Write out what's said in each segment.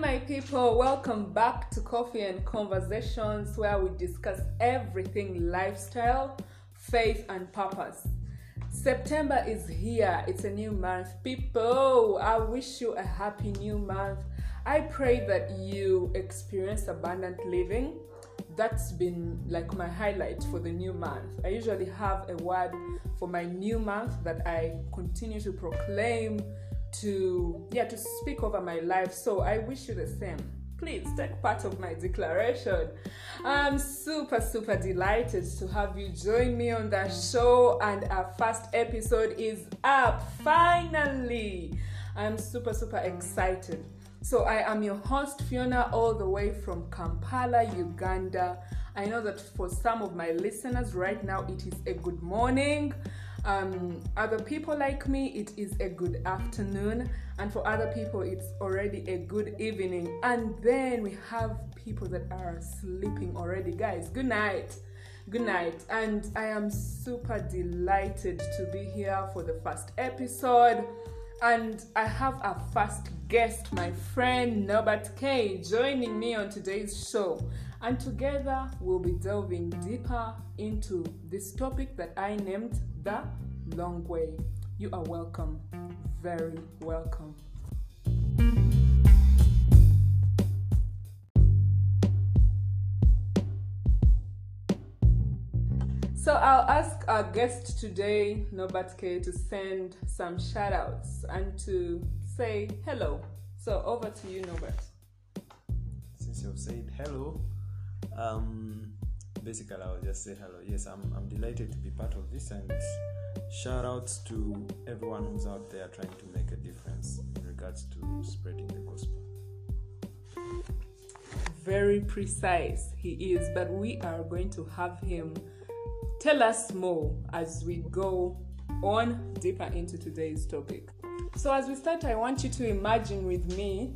my people. Welcome back to Coffee and Conversations, where we discuss everything lifestyle, faith, and purpose. September is here, it's a new month. People, I wish you a happy new month. I pray that you experience abundant living. That's been like my highlight for the new month. I usually have a word for my new month that I continue to proclaim to yeah to speak over my life. So i wish you the same. Please take part of my declaration. I'm super super delighted to have you join me on the show and our first episode is up finally. I'm super super excited. So i am your host fiona all the way from kampala uganda. I know that for some of my listeners right now it is a good morning um, other people like me, it is a good afternoon, and for other people, it's already a good evening. And then we have people that are sleeping already. Guys, good night. Good night. And I am super delighted to be here for the first episode. And I have a first guest, my friend Norbert K, joining me on today's show. And together we'll be delving deeper into this topic that I named the long way. You are welcome, very welcome. So I'll ask our guest today, Norbert K, to send some shout outs and to say hello. So over to you, Norbert. Since you've said hello, um, basically I'll just say hello. Yes, I'm, I'm delighted to be part of this and shout outs to everyone who's out there trying to make a difference in regards to spreading the gospel. Very precise he is, but we are going to have him tell us more as we go on deeper into today's topic. So, as we start, I want you to imagine with me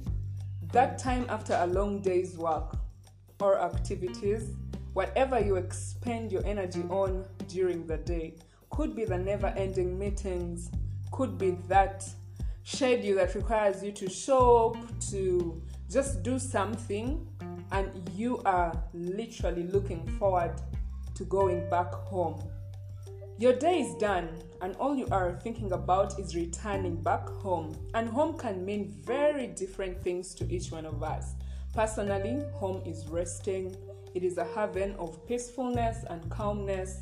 that time after a long day's work or activities, whatever you expend your energy on during the day could be the never ending meetings, could be that schedule that requires you to show up, to just do something, and you are literally looking forward to going back home. Your day is done, and all you are thinking about is returning back home. And home can mean very different things to each one of us. Personally, home is resting, it is a haven of peacefulness and calmness.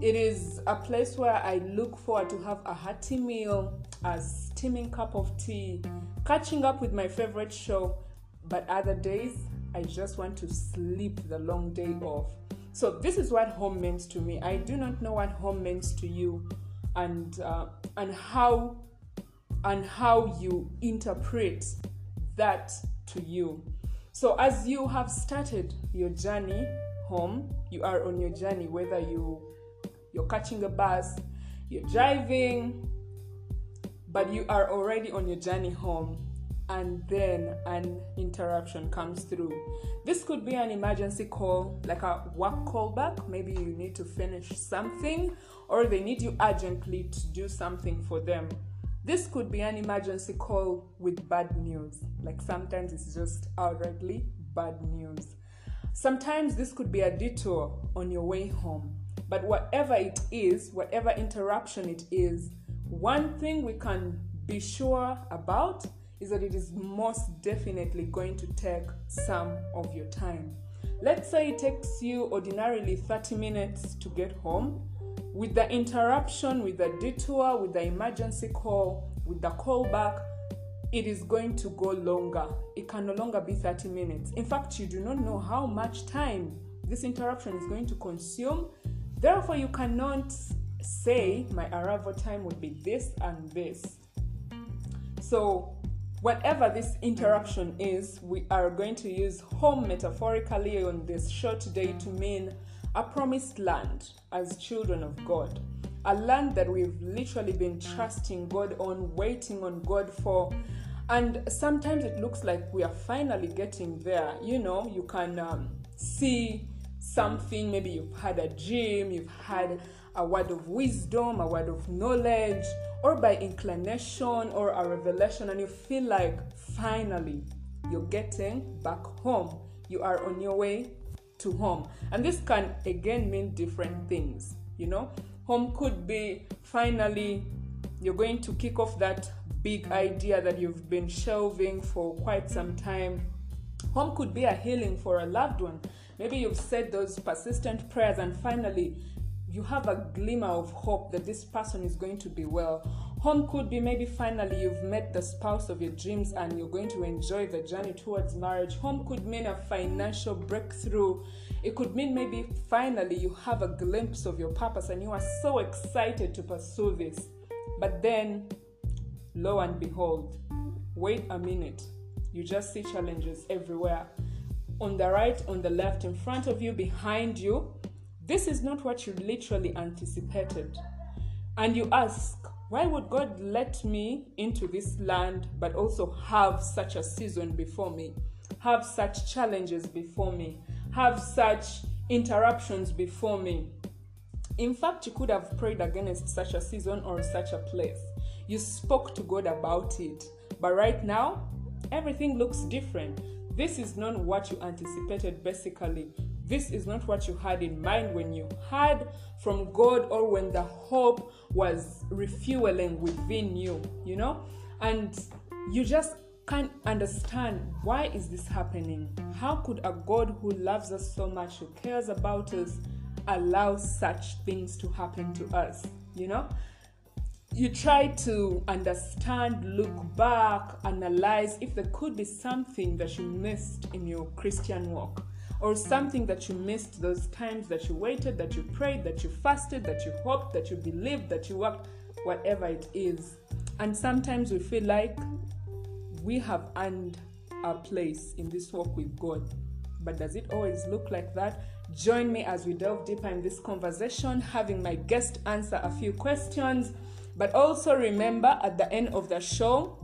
It is a place where I look forward to have a hearty meal, a steaming cup of tea, catching up with my favorite show. But other days, I just want to sleep the long day off. So this is what home means to me. I do not know what home means to you, and uh, and how and how you interpret that to you. So as you have started your journey home, you are on your journey whether you you're catching a bus, you're driving, but you are already on your journey home and then an interruption comes through. This could be an emergency call, like a work callback. Maybe you need to finish something, or they need you urgently to do something for them. This could be an emergency call with bad news, like sometimes it's just outrightly bad news. Sometimes this could be a detour on your way home. But whatever it is, whatever interruption it is, one thing we can be sure about is that it is most definitely going to take some of your time. Let's say it takes you ordinarily 30 minutes to get home. With the interruption, with the detour, with the emergency call, with the callback, it is going to go longer. It can no longer be 30 minutes. In fact, you do not know how much time this interruption is going to consume. Therefore, you cannot say my arrival time would be this and this. So, whatever this interruption is, we are going to use home metaphorically on this show today to mean a promised land as children of God. A land that we've literally been trusting God on, waiting on God for. And sometimes it looks like we are finally getting there. You know, you can um, see something, maybe you've had a dream, you've had a word of wisdom, a word of knowledge, or by inclination or a revelation, and you feel like finally you're getting back home. You are on your way to home. And this can again mean different things, you know. Home could be finally you're going to kick off that big idea that you've been shelving for quite some time. Home could be a healing for a loved one. Maybe you've said those persistent prayers and finally you have a glimmer of hope that this person is going to be well. Home could be maybe finally you've met the spouse of your dreams and you're going to enjoy the journey towards marriage. Home could mean a financial breakthrough. It could mean maybe finally you have a glimpse of your purpose and you are so excited to pursue this. But then, lo and behold, wait a minute, you just see challenges everywhere. On the right, on the left, in front of you, behind you, this is not what you literally anticipated. And you ask, why would God let me into this land but also have such a season before me? Have such challenges before me? Have such interruptions before me? In fact, you could have prayed against such a season or such a place. You spoke to God about it. But right now, everything looks different. This is not what you anticipated, basically. This is not what you had in mind when you heard from God or when the hope was refueling within you, you know? And you just can't understand why is this happening? How could a God who loves us so much, who cares about us, allow such things to happen to us, you know? You try to understand, look back, analyze if there could be something that you missed in your Christian walk or something that you missed those times that you waited, that you prayed, that you fasted, that you hoped, that you believed, that you worked, whatever it is. And sometimes we feel like we have earned our place in this walk with God. But does it always look like that? Join me as we delve deeper in this conversation, having my guest answer a few questions. But also remember at the end of the show,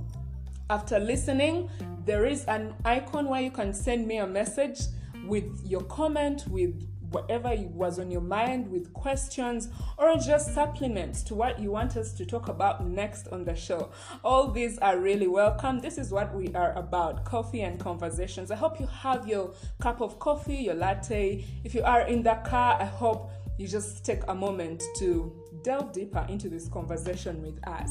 after listening, there is an icon where you can send me a message with your comment, with whatever was on your mind, with questions, or just supplements to what you want us to talk about next on the show. All these are really welcome. This is what we are about coffee and conversations. I hope you have your cup of coffee, your latte. If you are in the car, I hope you just take a moment to delve deeper into this conversation with us.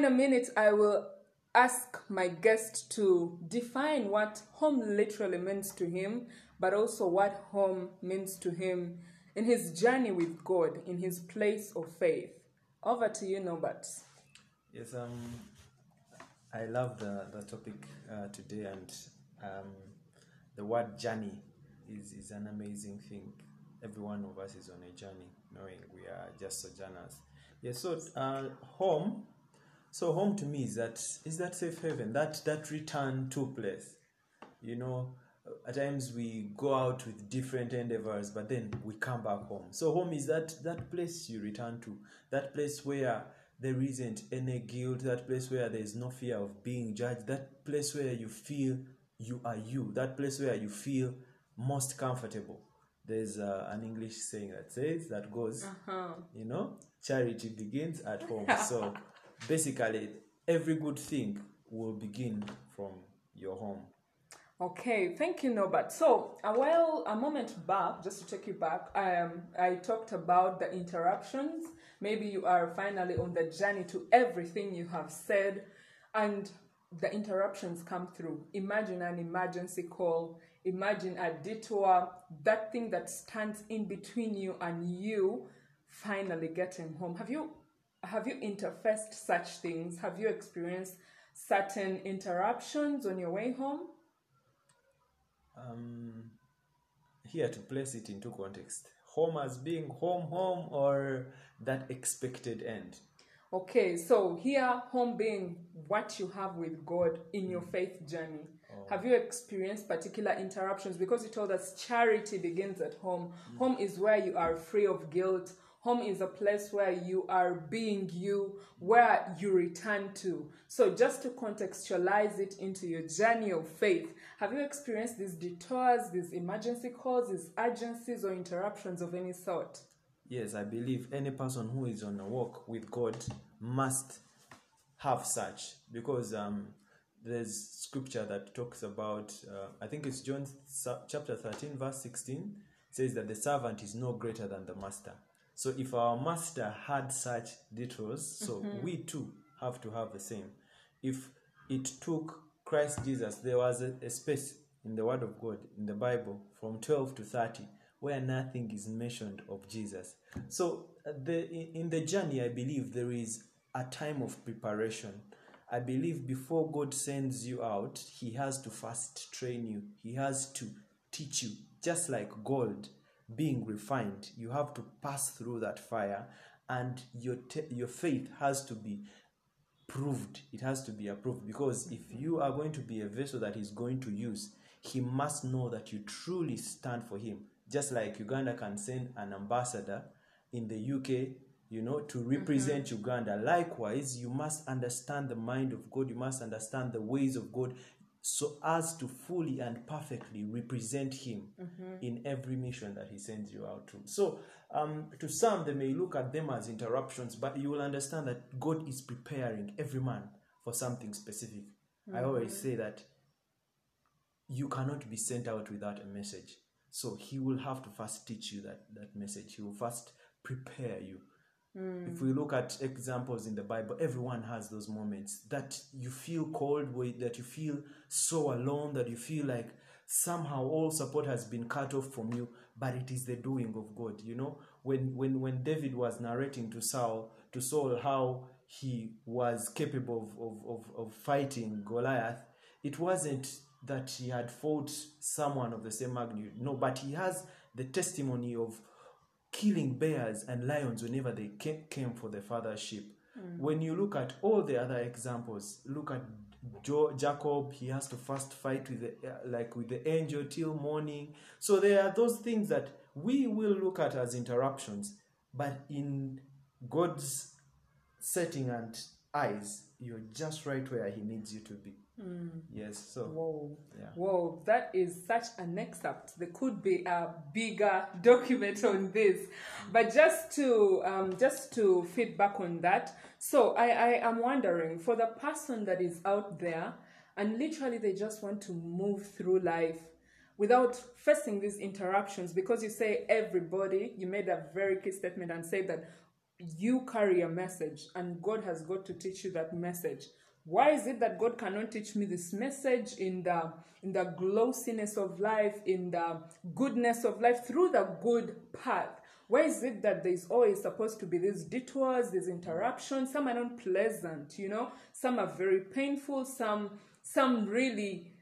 In a minute, I will ask my guest to define what home literally means to him, but also what home means to him in his journey with God, in his place of faith. Over to you, Norbert. Yes, um, I love the, the topic uh, today, and um, the word journey is, is an amazing thing. Every one of us is on a journey, knowing we are just sojourners. Yes, so uh, home. So home to me is that is that safe haven, that that return to place. You know, at times we go out with different endeavors, but then we come back home. So home is that that place you return to, that place where there isn't any guilt, that place where there is no fear of being judged, that place where you feel you are you, that place where you feel most comfortable. There's uh, an English saying that says that goes, Uh-huh. you know, charity begins at home. so basically, every good thing will begin from your home. Okay, thank you, Norbert. So, a while, a moment back, just to take you back, um, I talked about the interruptions. Maybe you are finally on the journey to everything you have said, and the interruptions come through. Imagine an emergency call. Imagine a detour, that thing that stands in between you and you finally getting home. Have you have you interfaced such things? Have you experienced certain interruptions on your way home? um, here to place it into context home as being home home or that expected end Okay, so here, home being what you have with God in your faith journey. Have you experienced particular interruptions? Because you told us charity begins at home. Home is where you are free of guilt. Home is a place where you are being you, where you return to. So, just to contextualize it into your journey of faith, have you experienced these detours, these emergency calls, these urgencies, or interruptions of any sort? Yes, I believe any person who is on a walk with God must have such because um, there's scripture that talks about, uh, I think it's John chapter 13, verse 16, says that the servant is no greater than the master. So if our master had such details, so mm-hmm. we too have to have the same. If it took Christ Jesus, there was a, a space in the Word of God, in the Bible, from 12 to 30, where nothing is mentioned of Jesus. So uh, the in the journey, I believe there is a time of preparation. I believe before God sends you out, He has to first train you. He has to teach you, just like gold being refined, you have to pass through that fire, and your te- your faith has to be proved. It has to be approved because if you are going to be a vessel that he's going to use, he must know that you truly stand for him. Just like Uganda can send an ambassador in the UK, you know, to represent mm-hmm. Uganda. Likewise, you must understand the mind of God. You must understand the ways of God so as to fully and perfectly represent him mm-hmm. in every mission that he sends you out to. So, um, to some, they may look at them as interruptions, but you will understand that God is preparing every man for something specific. Mm-hmm. I always say that you cannot be sent out without a message. So, he will have to first teach you that, that message, he will first prepare you Mm. If we look at examples in the Bible, everyone has those moments that you feel cold, that you feel so alone, that you feel like somehow all support has been cut off from you, but it is the doing of God. You know, when when when David was narrating to Saul, to Saul how he was capable of, of, of, of fighting Goliath, it wasn't that he had fought someone of the same magnitude. No, but he has the testimony of killing bears and lions whenever they came for the father's sheep. Mm. When you look at all the other examples, look at jo- Jacob, he has to first fight with the, uh, like with the angel till morning. So there are those things that we will look at as interruptions, but in God's setting and eyes, you're just right where He needs you to be. Mm. Yes. So. Whoa. Yeah. Whoa. That is such an excerpt. There could be a bigger document on this, but just to um, just to feedback on that. So I I am wondering for the person that is out there and literally they just want to move through life without facing these interruptions because you say everybody you made a very key statement and said that you carry a message and god has got to teach you that message why is it that god cannot teach me this message in the in the glossiness of life in the goodness of life through the good path? Why is it that there's always supposed to be these detours these interruptions? Some are not pleasant you know? Some are very painful. Some some really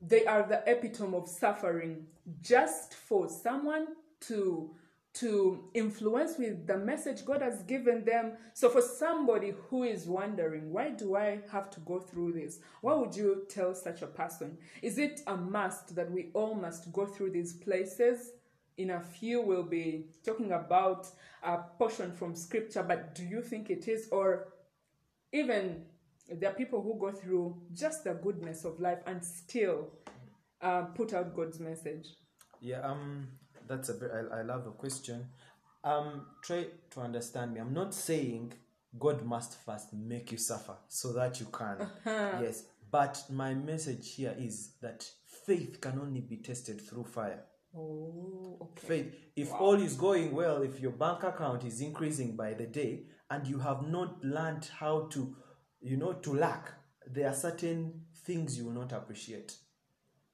they are the epitome of suffering just for someone to to influence with the message God has given them. So, for somebody who is wondering, why do I have to go through this? What would you tell such a person? Is it a must that we all must go through these places? In a few, we'll be talking about a portion from scripture, but do you think it is? Or even there are people who go through just the goodness of life and still uh, put out God's message? Yeah, um, that's a I, I love the question. Um, try to understand me. I'm not saying God must first make you suffer so that you can. Uh-huh. Yes, but my message here is that faith can only be tested through fire. Oh, okay. Faith. If wow. all is going well, if your bank account is increasing by the day, and you have not learned how to, you know, to lack, there are certain things you will not appreciate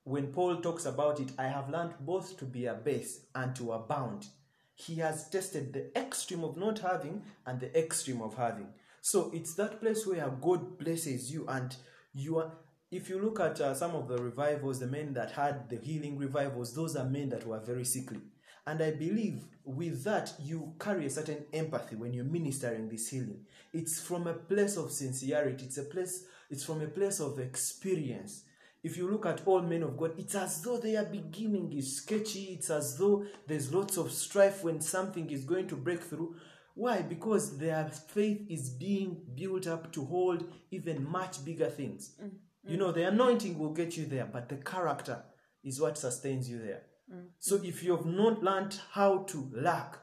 when Paul talks about it, I have learned both to be a base and to abound. He has tested the extreme of not having and the extreme of having. So it's that place where God blesses you, and you are. If you look at uh, some of the revivals, the men that had the healing revivals, those are men that were very sickly. And I believe with that, you carry a certain empathy when you're ministering this healing. It's from a place of sincerity. It's a place. It's from a place of experience if you look at all men of God, it's as though their beginning is sketchy. It's as though there's lots of strife when something is going to break through. Why? Because their faith is being built up to hold even much bigger things. Mm, mm. You know, the anointing will get you there, but the character is what sustains you there. Mm, so if you have not learned how to lack,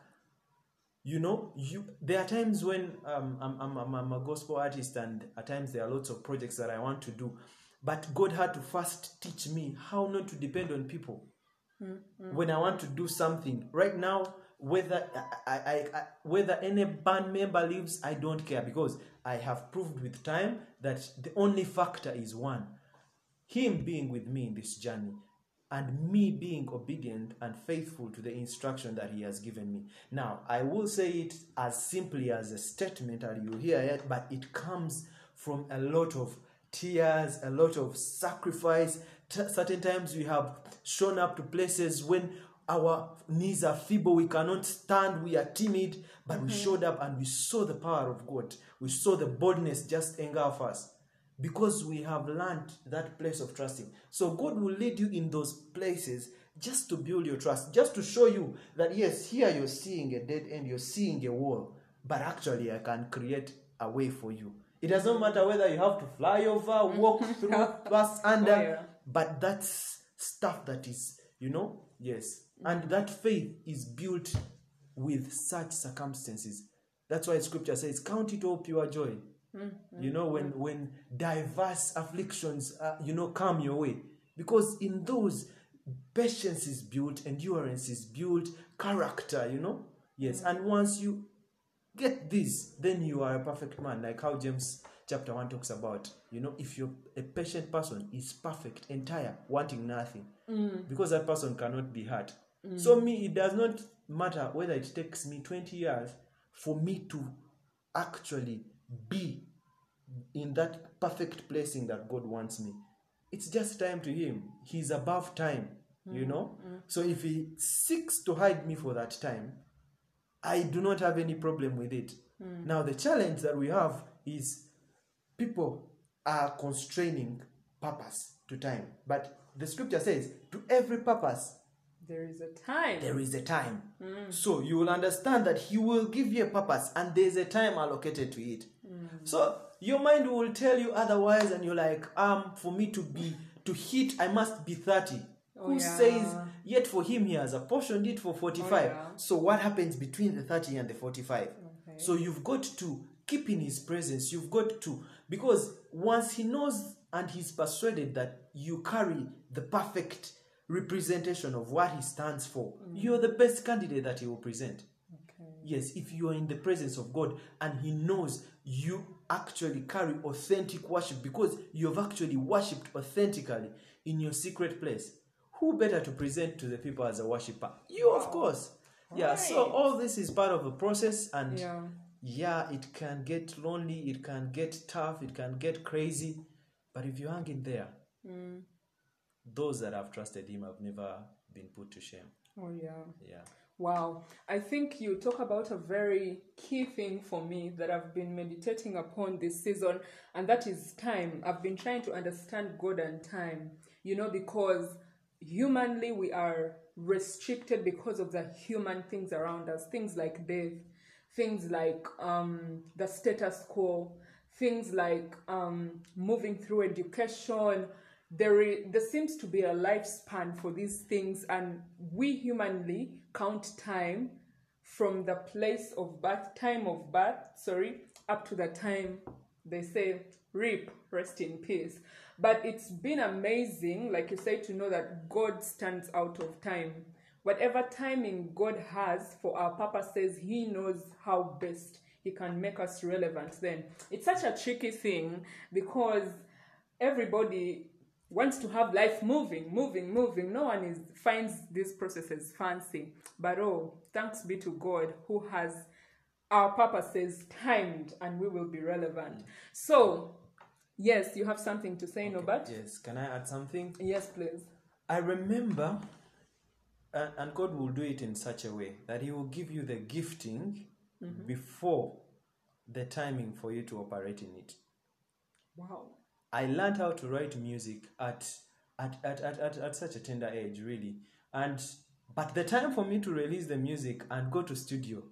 you know, you there are times when um, I'm, I'm, I'm, I'm a gospel artist, and at times there are lots of projects that I want to do, but God had to first teach me how not to depend on people when I want to do something. Right now, whether I, I, I whether any band member leaves, I don't care because I have proved with time that the only factor is one: Him being with me in this journey, and me being obedient and faithful to the instruction that He has given me. Now, I will say it as simply as a statement, and you hear it, but it comes from a lot of tears, a lot of sacrifice. T- certain times we have shown up to places when our knees are feeble, we cannot stand, we are timid, but we mm-hmm. showed up and we saw the power of God. We saw the boldness just engulf us because we have learned that place of trusting. So God will lead you in those places just to build your trust, just to show you that yes, here you're seeing a dead end, you're seeing a wall, but actually I can create a way for you. It does not matter whether you have to fly over, walk through, pass under, Oh, yeah. but that's stuff that is, you know, yes. And mm. that faith is built with such circumstances. That's why scripture says, Count it all pure joy. Mm-hmm. You know, when when diverse afflictions, uh, you know, come your way, because in those patience is built, endurance is built, character. You know, yes. Mm. And once you get this, then you are a perfect man, like how James chapter one talks about. You know, if you're a patient person, is perfect, entire, wanting nothing, mm. because that person cannot be hurt. Mm. So me, it does not matter whether it takes me twenty years for me to actually be in that perfect placing that God wants me. It's just time to Him. He's above time, you mm. know? So if He seeks to hide me for that time, I do not have any problem with it. Hmm. Now, the challenge that we have is people are constraining purpose to time. But the scripture says, to every purpose, There is a time. there is a time. Hmm. So you will understand that He will give you a purpose and there's a time allocated to it. Hmm. So your mind will tell you otherwise, and you're like, um, for me to be to hit, I must be 30. Oh, Who yeah. says yet for him he has apportioned it for 45? Oh, yeah. So what happens between the 30 and the 45? So you've got to keep in his presence. You've got to because once he knows and he's persuaded that you carry the perfect representation of what he stands for, mm. you're the best candidate that he will present. Okay. Yes, if you are in the presence of God and He knows you actually carry authentic worship because you have actually worshipped authentically in your secret place, who better to present to the people as a worshiper? You, of course. Yeah, so all this is part of a process, and Yeah. yeah, it can get lonely, it can get tough, it can get crazy, but if you hang in there, Mm. those that have trusted Him have never been put to shame. Oh yeah. Yeah. Wow. I think you talk about a very key thing for me that I've been meditating upon this season, and that is time. I've been trying to understand God and time, you know, because humanly we are restricted because of the human things around us, things like death, things like um, the status quo, things like um, moving through education. There, there seems to be a lifespan for these things, and we humanly count time from the place of birth, time of birth, sorry, up to the time they say, reap, rest in peace. But it's been amazing, like you say, to know that God stands out of time. Whatever timing God has for our purposes, He knows how best He can make us relevant then. It's such a tricky thing because everybody wants to have life moving, moving, moving. No one is finds these processes fancy. But oh, thanks be to God who has our purposes timed and we will be relevant. So, yes, you have something to say, Norbert? Yes. Can I add something? Yes, please. I remember, and, and God will do it in such a way that He will give you the gifting mm-hmm. before the timing for you to operate in it. Wow. I learned how to write music at at, at, at, at, at such a tender age, really. And but the time for me to release the music and go to studio,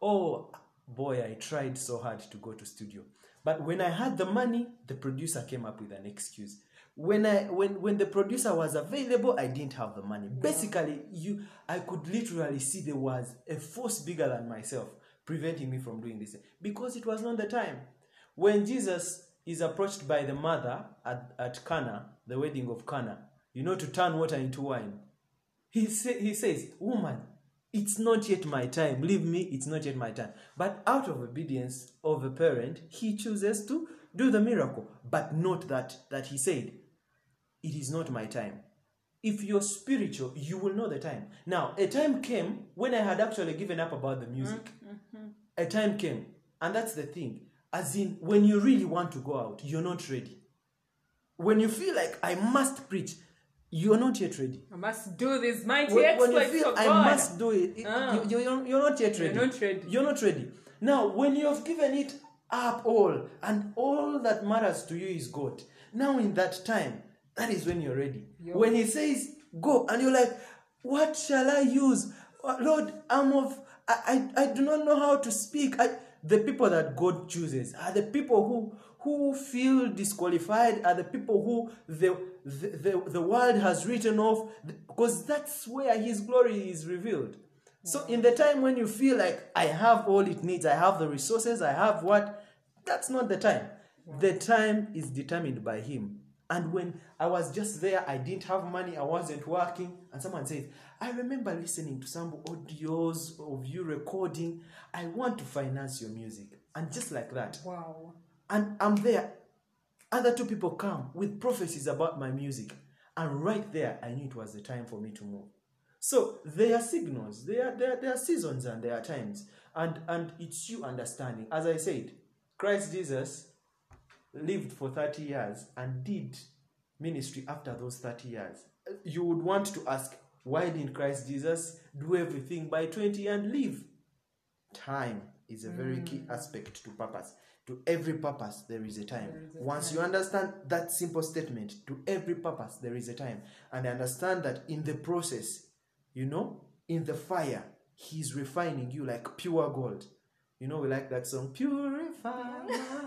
oh boy, I tried so hard to go to studio. But when I had the money, the producer came up with an excuse. When I when when the producer was available, I didn't have the money. Basically, you I could literally see there was a force bigger than myself preventing me from doing this because it was not the time. When Jesus is approached by the mother at, at Cana, the wedding of Cana, you know, to turn water into wine, he, say, he says, Woman, it's not yet my time. Leave me, it's not yet my time. But out of obedience of a parent, he chooses to do the miracle. But note that that he said, It is not my time. If you're spiritual, you will know the time. Now, a time came when I had actually given up about the music. A time came, and that's the thing. As in, when you really want to go out, you're not ready. When you feel like I must preach, you're not yet ready. I must do this mighty When, when you feel I God. must do it, it- Ah. you, you're, you're not yet ready. You're not ready. You're not ready. Now, when you have given it up all, and all that matters to you is God, now in that time, that is when you're ready. Yo. When He says, go, and you're like, what shall I use? Uh, Lord, I'm of, I, I, I do not know how to speak. I, the people that God chooses are the people who who feel disqualified, are the people who the, the, the, the world has written off, because that's where His glory is revealed. So in the time when you feel like I have all it needs, I have the resources, I have what, that's not the time. The time is determined by him. And when I was just there, I didn't have money, I wasn't working, and someone says, I remember listening to some audios of you recording. I want to finance your music. And just like that. Wow. And I'm there. Other two people come with prophecies about my music. And right there, I knew it was the time for me to move. So there are signals, there are, there, are- there are seasons and there are times. And, and it's you understanding. As I said, Christ Jesus lived for 30 years and did ministry after those 30 years. You would want to ask, why didn't Christ Jesus do everything by 20 and leave? Time is a very key mm. aspect to purpose. To every purpose, there is a time. Is a Once you understand that simple statement, to every purpose, there is a time. And understand that in the process, you know, in the fire, He's refining you like pure gold. You know, we like that song, Purify.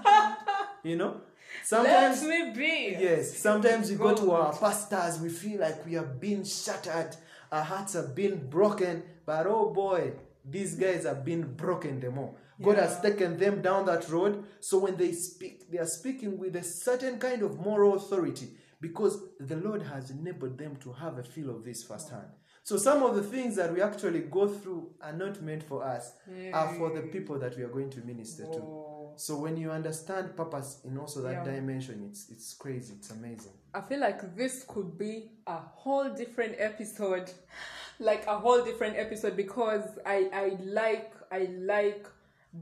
you know, sometimes. Let me be. Yes, sometimes we go to our pastors, we feel like we have been shattered, our hearts have been broken, but oh boy, these guys have been broken the all. God has taken them down that road, so when they speak, they are speaking with a certain kind of moral authority because the Lord has enabled them to have a feel of this firsthand. So some of the things that we actually go through are not meant for us, are for the people that we are going to minister to. Oh. So when you understand purpose in also that Yeah. dimension, it's it's crazy, it's amazing. I feel like this could be a whole different episode, like a whole different episode because I I like I like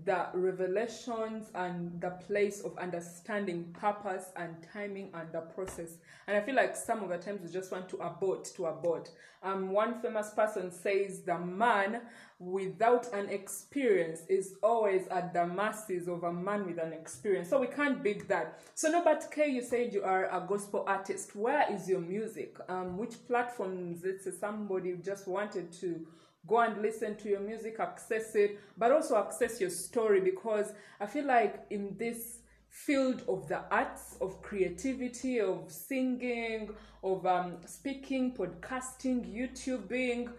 the revelations and the place of understanding purpose and timing and the process. And I feel like some of the times we just want to abort to abort. Um, one famous person says the man without an experience is always at the mercies of a man with an experience. So we can't beat that. So Norbert K, you said you are a gospel artist. Where is your music? Um, which platforms? Say somebody just wanted to go and listen to your music, access it, but also access your story because I feel like in this field of the arts, of creativity, of singing, of um, speaking, podcasting, YouTubing,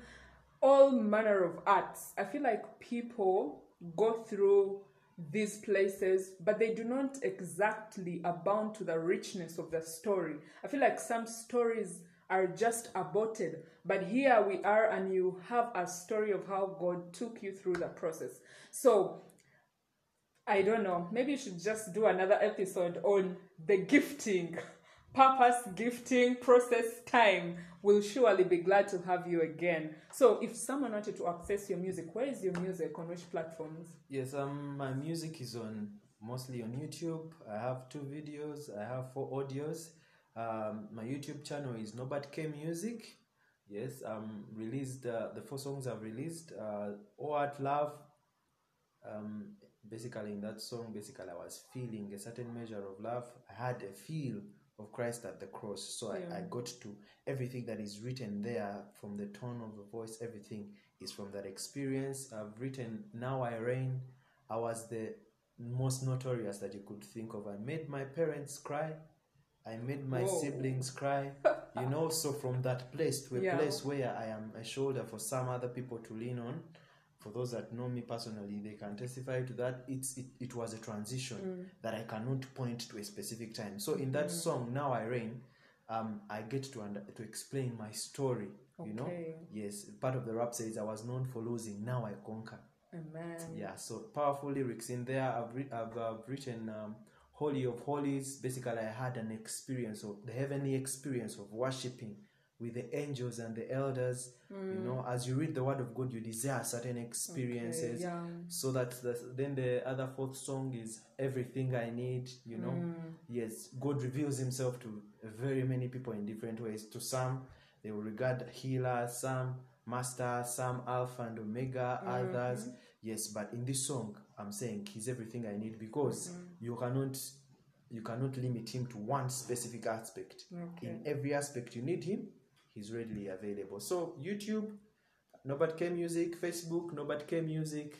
all manner of arts. I feel like people go through these places, but they do not exactly abound to the richness of the story. I feel like some stories are just aborted, but here we are, and you have a story of how God took you through the process. So, I don't know, maybe you should just do another episode on the gifting, purpose, gifting, process, time. We'll surely be glad to have you again. So, if someone wanted to access your music, where is your music? On which platforms? Yes, um, my music is on mostly on YouTube. I have two videos. I have four audios. Um, my YouTube channel is Norbert K Music. Yes, I'm released uh, the four songs I've released. Uh, All At Love, um, basically in that song, basically I was feeling a certain measure of love. I had a feel of Christ at the cross. So I, I got to everything that is written there from the tone of the voice, everything is from that experience. I've written Now I Reign. I was the most notorious that you could think of. I made my parents cry. I made my Whoa. siblings cry. You know, so from that place to a Yeah. place where I am a shoulder for some other people to lean on. For those that know me personally, they can testify to that. It's it, it was a transition Mm. that I cannot point to a specific time. So in that song, Now I Reign, um, I get to under, to explain my story. Okay. You know, yes. Part of the rap says I was known for losing. Now I conquer. Amen. Yeah. So powerful lyrics in there. I've re- I've, uh, written um, Holy of Holies. Basically, I had an experience of the heavenly experience of worshiping with the angels and the elders. You know, as you read the Word of God, you desire certain experiences Okay, yeah. so that the, then the other fourth song is everything i need you know Mm. yes god reveals himself to very many people in different ways to some they will regard healer some master some alpha and omega others yes but in this song i'm saying he's everything i need because you cannot you cannot limit him to one specific aspect Okay. in every aspect you need him he's readily available so youtube Norbert K Music, Facebook, Norbert K Music.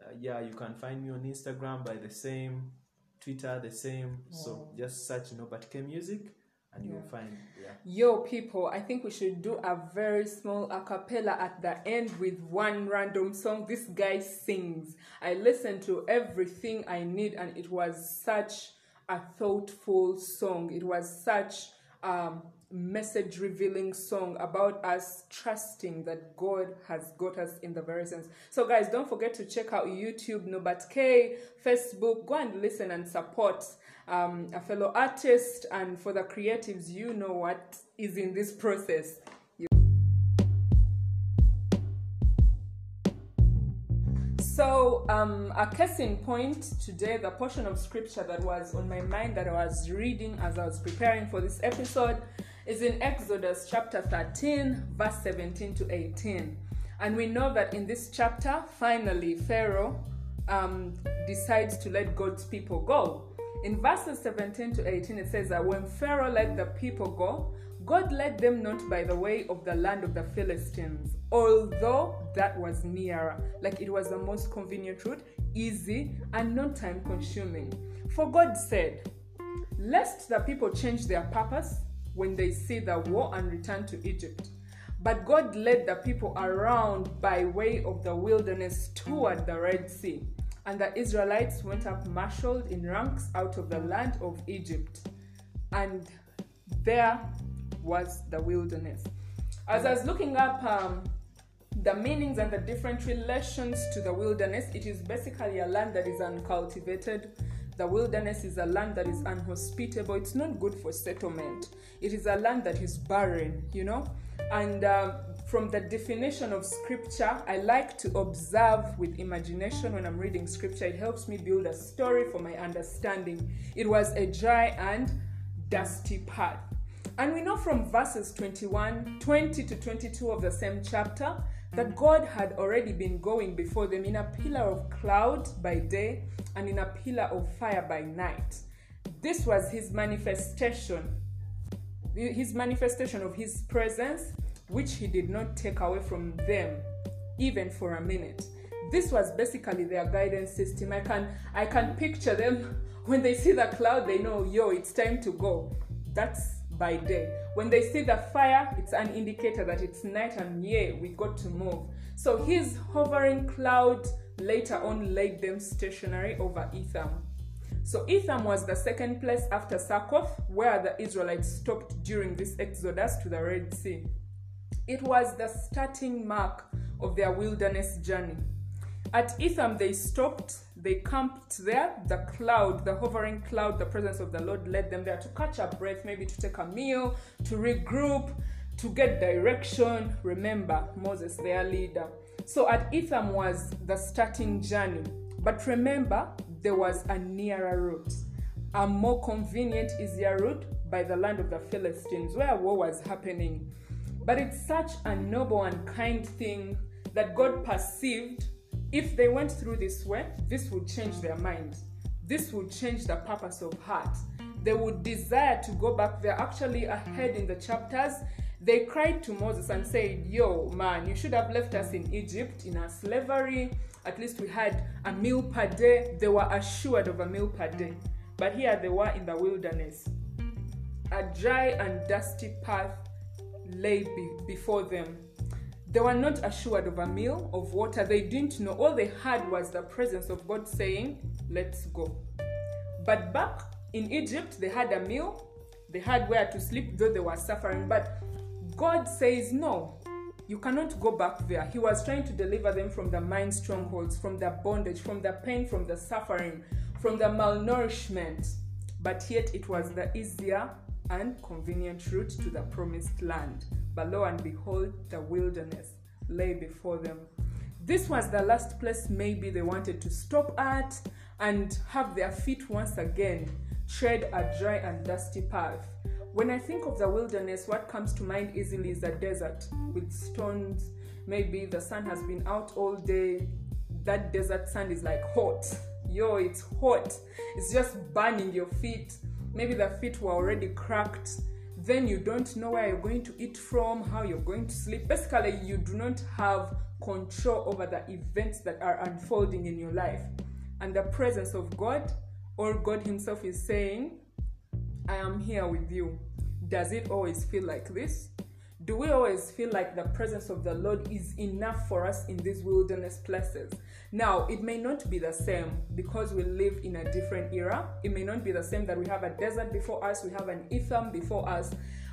Uh, yeah, you can find me on Instagram by the same, Twitter the same. So just search Norbert K Music and you'll find, yeah. Yo, people, I think we should do a very small a cappella at the end with one random song. This guy sings. I listened to everything I need, and it was such a thoughtful song. It was such um message revealing song about us trusting that God has got us in the very sense. So guys, don't forget to check out YouTube, Norbert K, Facebook, go and listen and support um, a fellow artist and for the creatives, you know what is in this process. You- So, um, a case in point today, the portion of scripture that was on my mind that I was reading as I was preparing for this episode is in Exodus chapter 13, verse 17 to 18. And we know that in this chapter, finally, Pharaoh um, decides to let God's people go. In verses 17 to 18, it says that when Pharaoh let the people go, God led them not by the way of the land of the Philistines, although that was nearer, like it was the most convenient route, easy, and not time consuming. For God said, Lest the people change their purpose when they see the war and return to Egypt. But God led the people around by way of the wilderness toward the Red Sea. And the Israelites went up marshaled in ranks out of the land of Egypt. And there was the wilderness. As I was looking up um, the meanings and the different relations to the wilderness, it is basically a land that is uncultivated. The wilderness is a land that is unhospitable. It's not good for settlement. It is a land that is barren, you know? And um, from the definition of scripture, I like to observe with imagination when I'm reading scripture. It helps me build a story for my understanding. It was a dry and dusty path. And we know from verses 21, 20 to 22 of the same chapter that God had already been going before them in a pillar of cloud by day and in a pillar of fire by night. This was his manifestation, his manifestation of his presence, which he did not take away from them even for a minute. This was basically their guidance system. I can I can picture them when they see the cloud, they know, yo, it's time to go. That's by day. When they see the fire, it's an indicator that it's night and yeah, we got to move. So his hovering cloud later on laid them stationary over Etham. So Etham was the second place after Succoth, where the Israelites stopped during this exodus to the Red Sea. It was the starting mark of their wilderness journey. At Etham, they stopped, they camped there. The cloud, the hovering cloud, the presence of the Lord led them there to catch a breath, maybe to take a meal, to regroup, to get direction. Remember, Moses, their leader. So at Etham was the starting journey. But remember, there was a nearer route, a more convenient, easier route by the land of the Philistines, where war was happening. But it's such a noble and kind thing that God perceived If they went through this way, this would change their mind. This would change the purpose of heart. They would desire to go back. They're actually ahead in the chapters. They cried to Moses and said, Yo, man, you should have left us in Egypt in our slavery. At least we had a meal per day. They were assured of a meal per day. But here they were in the wilderness. A dry and dusty path lay be- before them. They were not assured of a meal, of water. They didn't know. All they had was the presence of God saying, Let's go. But back in Egypt, they had a meal, they had where to sleep, though they were suffering. But God says, No, you cannot go back there. He was trying to deliver them from the mind strongholds, from the bondage, from the pain, from the suffering, from the malnourishment. But yet it was the easier and convenient route to the promised land. But lo and behold, the wilderness lay before them. This was the last place maybe they wanted to stop at and have their feet once again tread a dry and dusty path. When I think of the wilderness, what comes to mind easily is a desert with stones. Maybe the sun has been out all day. That desert sand is like hot. Yo, it's hot. It's just burning your feet. Maybe the feet were already cracked. Then you don't know where you're going to eat from, how you're going to sleep. Basically, you do not have control over the events that are unfolding in your life. And the presence of God, or God Himself, is saying, I am here with you. Does it always feel like this? Do we always feel like the presence of the Lord is enough for us in these wilderness places? Now, it may not be the same because we live in a different era. It may not be the same that we have a desert before us, we have an Etham before us,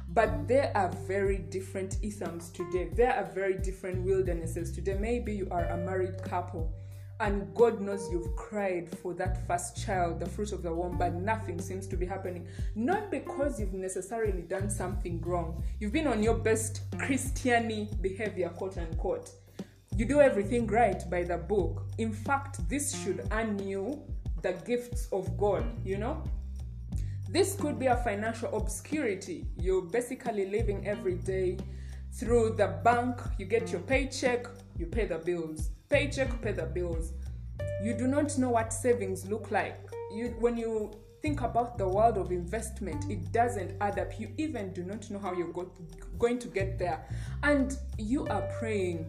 but there are very different Ethams today. There are very different wildernesses today. Maybe you are a married couple and God knows you've cried for that first child, the fruit of the womb, but nothing seems to be happening. Not because you've necessarily done something wrong. You've been on your best Christiany behavior, quote unquote. You do everything right by the book. In fact, this should earn you the gifts of God, you know? This could be a financial obscurity. You're basically living every day through the bank, you get your paycheck, you pay the bills paycheck, pay the bills. You do not know what savings look like. You, when you think about the world of investment, it doesn't add up. You even do not know how you're go- going to get there. And you are praying.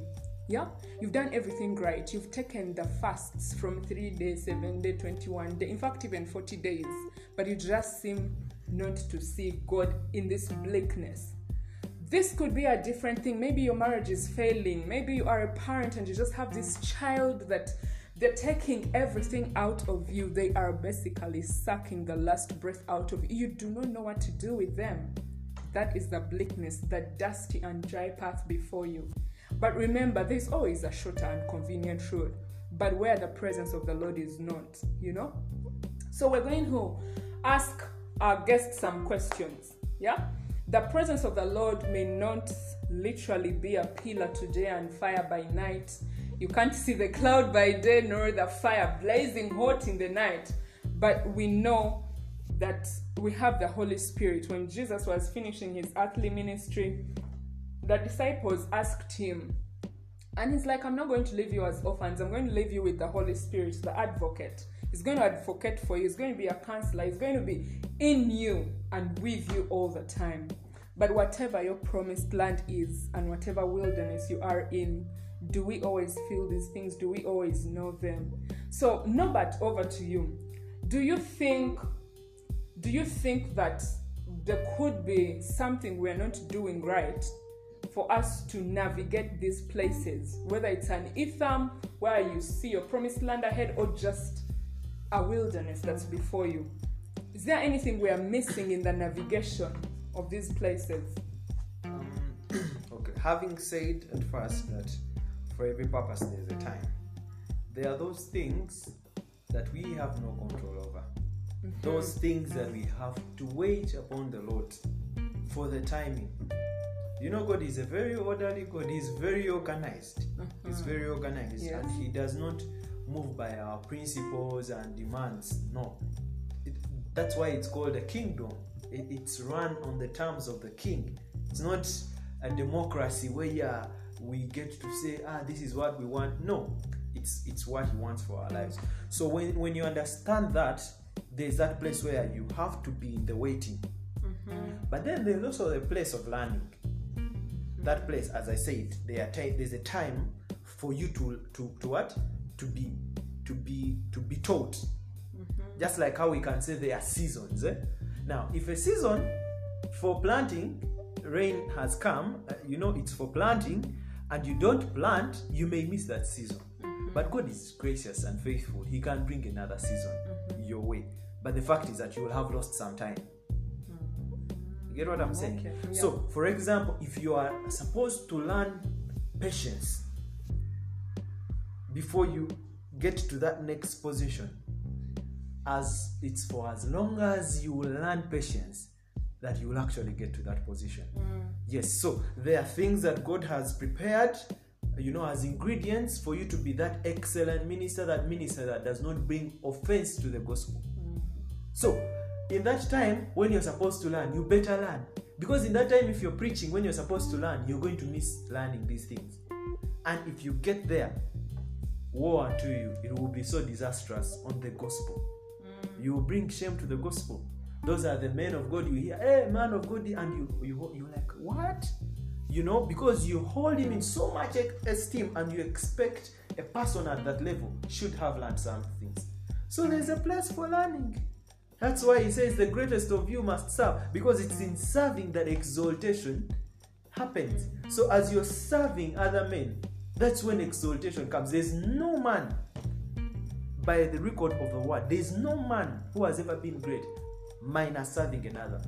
Yeah, you've done everything right. You've taken the fasts from three days, seven day, 21 day, in fact, even 40 days, but you just seem not to see God in this bleakness this could be a different thing. Maybe your marriage is failing. Maybe you are a parent and you just have this mm. child that they're taking everything out of you. They are basically sucking the last breath out of you. You do not know what to do with them. That is the bleakness, the dusty and dry path before you. But remember, there's always a shorter and convenient road, but where the presence of the Lord is not, you know? So we're going to ask our guests some questions. Yeah? The presence of the Lord may not literally be a pillar today and fire by night. You can't see the cloud by day nor the fire blazing hot in the night. But we know that we have the Holy Spirit. When Jesus was finishing his earthly ministry, the disciples asked him, and he's like, I'm not going to leave you as orphans. I'm going to leave you with the Holy Spirit, the advocate. He's going to advocate for you. He's going to be a counselor. He's going to be in you and with you all the time. But whatever your promised land is and whatever wilderness you are in, do we always feel these things? Do we always know them? So, Norbert, over to you. Do you think do you think that there could be something we're not doing right for us to navigate these places, whether it's an Etham where you see your promised land ahead or just a wilderness that's before you? Is there anything we are missing in the navigation of these places? Um, okay, having said at first that for every purpose there's a time, there are those things that we have no control over. Mm-hmm. Those things that we have to wait upon the Lord for the timing. You know, God is a very orderly God, He's very organized. Mm-hmm. He's very organized, yes. and He does not move by our principles and demands. No. It, that's why it's called a kingdom it's run on the terms of the king. It's not a democracy where we get to say, ah, this is what we want. No, it's it's what he wants for our lives so when when you understand that there's that place where you have to be in the waiting but then there's also a place of learning that place as i said there are ti- there's a time for you to to to what to be to be to be taught. Just like how we can say there are seasons eh? now if a season for planting rain has come uh, you know it's for planting and you don't plant you may miss that season. But god is gracious and faithful. He can bring another season your way. But the fact is that you will have lost some time. You get what i'm saying? Okay, yeah. so for example if you are supposed to learn patience before you get to that next position as it's for as long as you will learn patience that you will actually get to that position. Mm. Yes so there are things that god has prepared you know as ingredients for you to be that excellent minister that minister that does not bring offense to the gospel. Mm. So in that time when you're supposed to learn you better learn. Because in that time if you're preaching when you're supposed to learn you're going to miss learning these things. And if you get there woe unto you. It will be so disastrous on the gospel. Mm. You will bring shame to the gospel. Those are the men of god you hear hey man of god and you you you like what? You know because you hold him in so much esteem and you expect a person at that level should have learned some things. So there's a place for learning. That's why he says the greatest of you must serve because it's in serving that exaltation happens. So as you're serving other men that's when exaltation comes. There's no man by the record of the word there's no man who has ever been great minus serving another.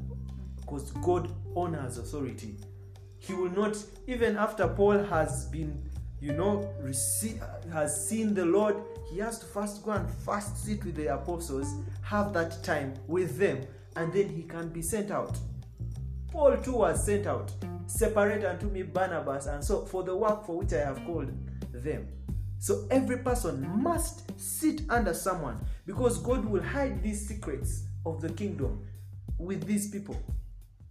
Because god honors authority. He will not even after paul has been you know receive, has seen the lord he has to first go and first sit with the apostles have that time with them and then he can be sent out paul too was sent out separate unto me barnabas and Saul for the work for which i have called them. So every person must sit under someone because god will hide these secrets of the kingdom with these people.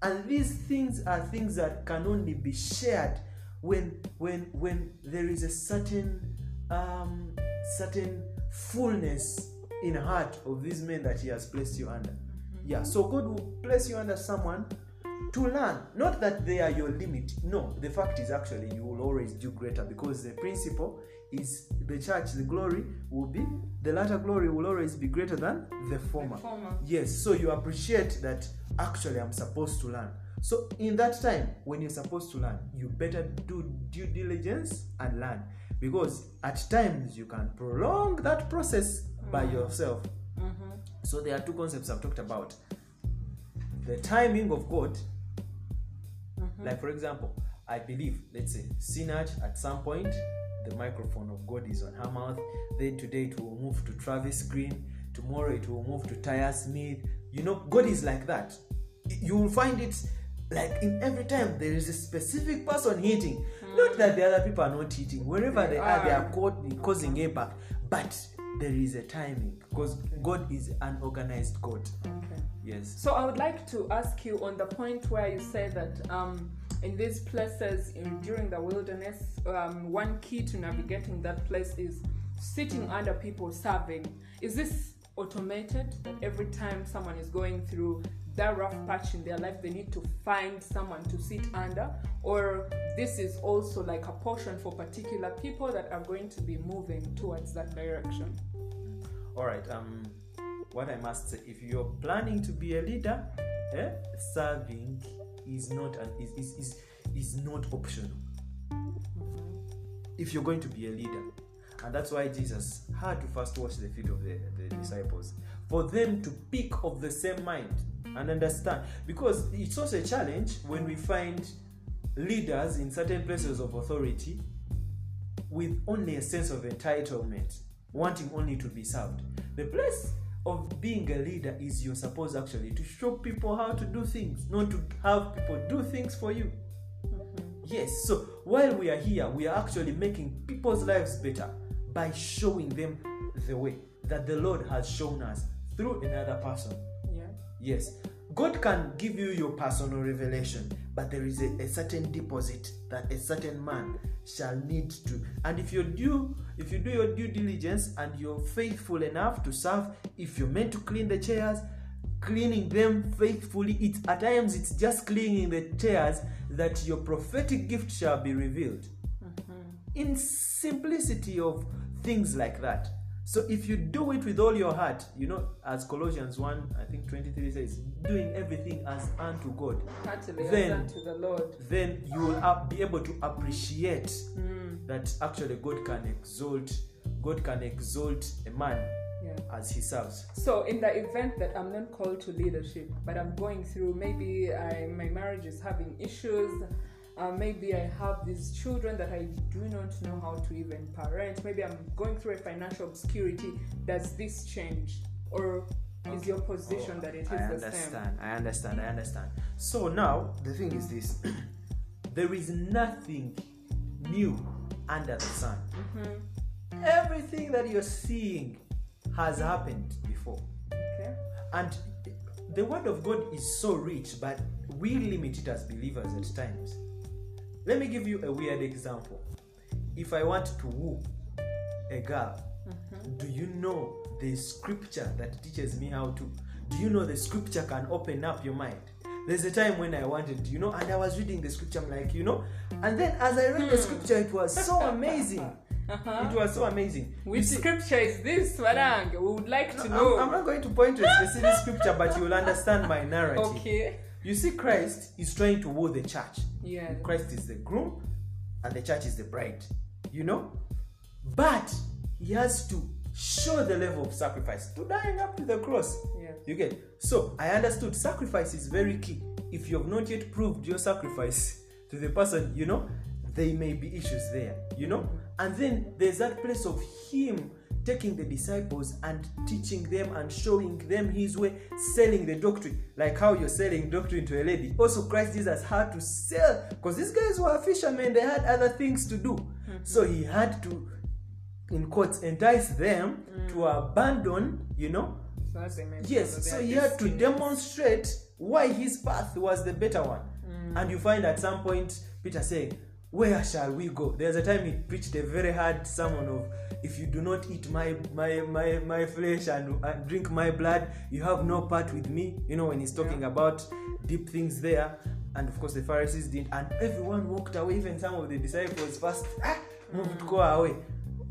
And these things are things that can only be shared when when when there is a certain um certain fullness in heart of these men that he has placed you under. Yeah so god will place you under someone to learn. Not that they are your limit. No the fact is actually you will always do greater because the principle is the church the glory will be the latter glory will always be greater than the former. Former. yes so you appreciate that actually i'm supposed to learn. So in that time when you're supposed to learn you better do due diligence and learn because at times you can prolong that process by mm. yourself. Mm-hmm. So there are two concepts i've talked about the timing of god mm-hmm. like for example i believe let's say Sinach at some point the microphone of god is on her mouth then today it will move to travis greene tomorrow it will move to tyre smith. You know god is like that. You will find it like in every time there is a specific person hitting. Mm-hmm. Not that the other people are not hitting wherever they, They are they are. are. caught, causing impact but there is a timing because god is an organized god. Okay. Yes So I would like to ask you on the point where you say that um, in these places in, during the wilderness, um, one key to navigating that place is sitting under people serving. Is this automated that every time someone is going through that rough patch in their life, they need to find someone to sit under? Or this is also like a portion for particular people that are going to be moving towards that direction? all right um what i must say if you're planning to be a leader eh, serving is not an is, is, is, is not optional if you're going to be a leader and that's why jesus had to first wash the feet of the, the disciples for them to pick of the same mind and understand because it's also a challenge when we find leaders in certain places of authority with only a sense of entitlement, wanting only to be served. The place of being a leader is you're supposed actually to show people how to do things, not to have people do things for you. Yes, so while we are here, we are actually making people's lives better by showing them the way that the Lord has shown us through another person. Yeah. Yes, God can give you your personal revelation, but there is a, a certain deposit that a certain man shall need to. And if you do, if you do your due diligence and you're faithful enough to serve, if you're meant to clean the chairs, cleaning them faithfully, it's at times it's just cleaning the chairs that your prophetic gift shall be revealed. Mm-hmm. In simplicity of things like that. So if you do it with all your heart, you know, as Colossians 1, I think 23 says, doing everything as unto God, Then- unto the Lord. then you will be able to appreciate Mm, that actually God can exalt, God can exalt a man yeah. as he serves. So, in the event that I'm not called to leadership, but I'm going through, maybe I, my marriage is having issues, uh, maybe I have these children that I do not know how to even parent, maybe I'm going through a financial obscurity, does this change? Or is your position that it is Oh, I the same? understand, I understand, I understand. So now the thing is this there is nothing new under the sun. Mhm. Everything that you're seeing has happened before. Okay. And the word of God is so rich, but we limit it as believers at times. Let me give you a weird example. If I want to woo a girl, mm-hmm. do you know the scripture that teaches me how to? Do you know the scripture can open up your mind? There's a time when I wanted, you know, and I was reading the scripture, I'm like, you know, and then as I read the scripture, it was so amazing. Uh-huh. It was so amazing. Which see- scripture is this, Warang? We would like to know. I'm, I'm not going to point to a specific scripture, but you will understand my narrative. okay. You see, Christ is trying to woo the church. Yeah. Christ is the groom, and the church is the bride. You know? But he has to show the level of sacrifice to dying up to the cross. Yeah. You get? So I understood sacrifice is very key. If you have not yet proved your sacrifice to the person, you know, there may be issues there, you know? And then there's that place of him taking the disciples and teaching them and showing them his way, selling the doctrine, like how you're selling doctrine to a lady. Also, Christ Jesus had to sell because these guys were fishermen, they had other things to do. So he had to, in quotes, entice them to abandon, you know, So Yes, so he had to demonstrate why his path was the better one. Mm. And you find at some point Peter saying, Where shall we go? There's a time he preached a very hard sermon of if you do not eat my my my, my flesh and, and drink my blood, you have no part with me. You know, when he's talking Yeah. about deep things there. And of course the Pharisees didn't, and everyone walked away, even some of the disciples first ah, moved Mm. go away.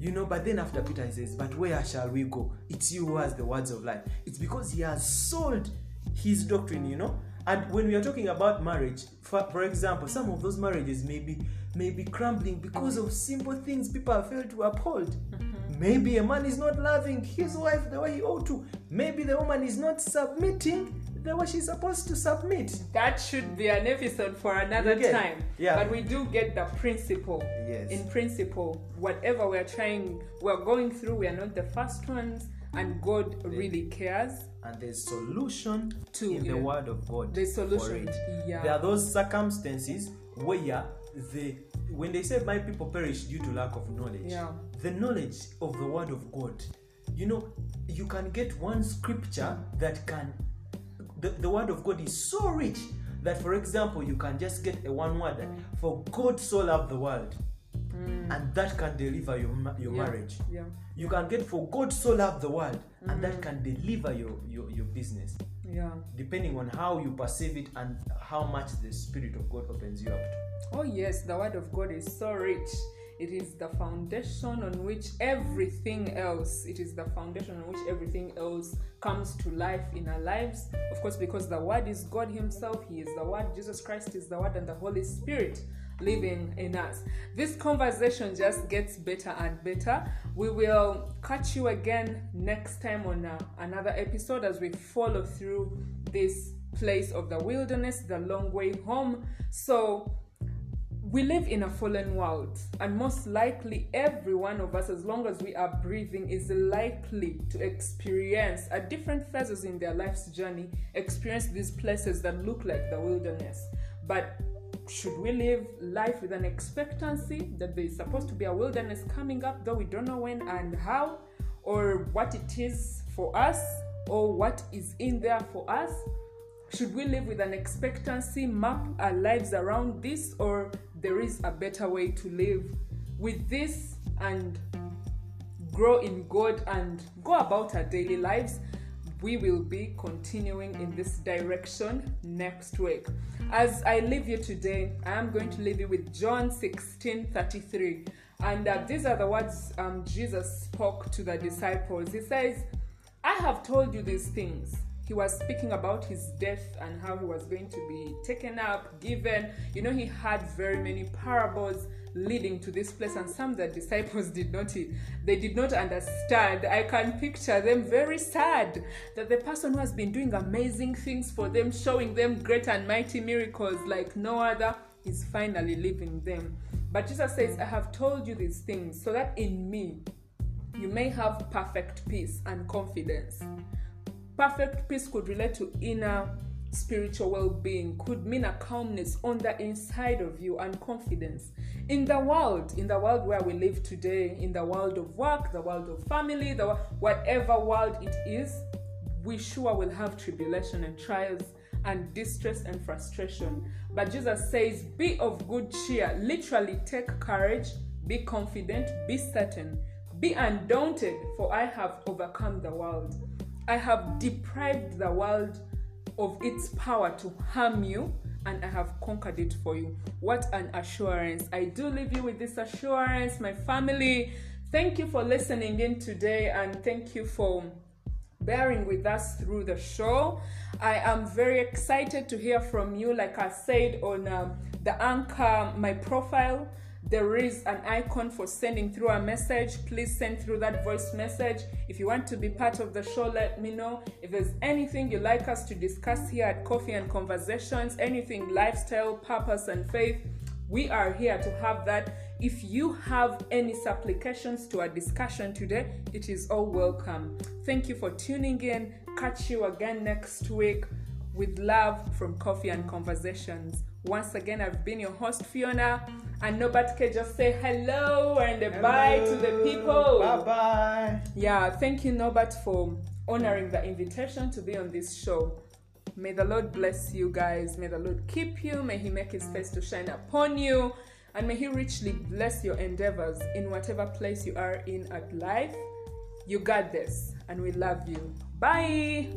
You know, but then after Peter he says, But where shall we go? It's you who has the words of life. It's because he has sold his doctrine, you know. And when we are talking about marriage, for, for example, some of those marriages may be may be crumbling because of simple things people have failed to uphold. Mm-hmm. Maybe a man is not loving his wife the way he ought to. Maybe the woman is not submitting the way she's supposed to submit. That should be an episode for another get- time. yeah. But we do get the principle. Yes. In principle, whatever we're trying, we're going through, we are not the first ones, and God really cares. And there's solution To, in the word of God. There's for solution. it. Yeah. There are those circumstances where the when they say my people perish due to lack of knowledge, Yeah. the knowledge of the word of God, you know, you can get one scripture that can the, the word of God is so rich that for example you can just get a one word that for God so loved the world and that can deliver your ma- your Mm. Yeah. marriage. Yeah. You can get for God so loved the world and that can deliver your, your, your business Yeah. depending on how you perceive it and how much the Spirit of God opens you up to. Oh, yes, the Word of God is so rich. It is the foundation on which everything else, it is the foundation on which everything else comes to life in our lives. Of course, because the Word is God Himself, He is the Word, Jesus Christ is the Word, and the Holy Spirit living in us. This conversation just gets better and better. We will catch you again next time on uh, another episode as we follow through this place of the wilderness, the long way home. So, we live in a fallen world, and most likely, every one of us, as long as we are breathing, is likely to experience at different phases in their life's journey, experience these places that look like the wilderness. But should we live life with an expectancy that there is supposed to be a wilderness coming up, though we don't know when and how, or what it is for us, or what is in there for us? Should we live with an expectancy, map our lives around this, or there is a better way to live with this and grow in God and go about our daily lives? we will be continuing in this direction next week. As I leave you today, I am going to leave you with John 16 33. And uh, these are the words um, Jesus spoke to the disciples. He says, I have told you these things. He was speaking about his death and how he was going to be taken up, given. You know, he had very many parables leading to this place and some the disciples did not they did not understand. I can picture them very sad that the person who has been doing amazing things for them showing them great and mighty miracles like no other is finally leaving them. But jesus says i have told you these things so that in me you may have perfect peace and confidence. Perfect peace could relate to inner spiritual well being could mean a calmness on the inside of you and confidence. In the world, in the world where we live today, in the world of work, the world of family, the whatever world it is, we sure will have tribulation and trials and distress and frustration. But Jesus says, Be of good cheer. Literally, take courage, be confident, be certain, be undaunted, for I have overcome the world. I have deprived the world of its power to harm you and I have conquered it for you. What an assurance. I do leave you with this assurance, my family. Thank you for listening in today and thank you for bearing with us through the show. I am very excited to hear from you. Like I said on um, the anchor, my profile there is an icon for sending through a message. Please send through that voice message. If you want to be part of the show, let me know. If there's anything you'd like us to discuss here at Coffee and Conversations, anything lifestyle, purpose, and faith, we are here to have that. If you have any supplications to our discussion today, it is all welcome. Thank you for tuning in. Catch you again next week with love from Coffee and Conversations. Once again, I've been your host, Fiona, and Norbert K just say hello and hello. bye to the people. Bye bye. Yeah, thank you, Norbert, for honoring the invitation to be on this show. May the Lord bless you guys. May the Lord keep you. May He make His face to shine upon you. And may He richly bless your endeavors in whatever place you are in at life. You got this, and we love you. Bye.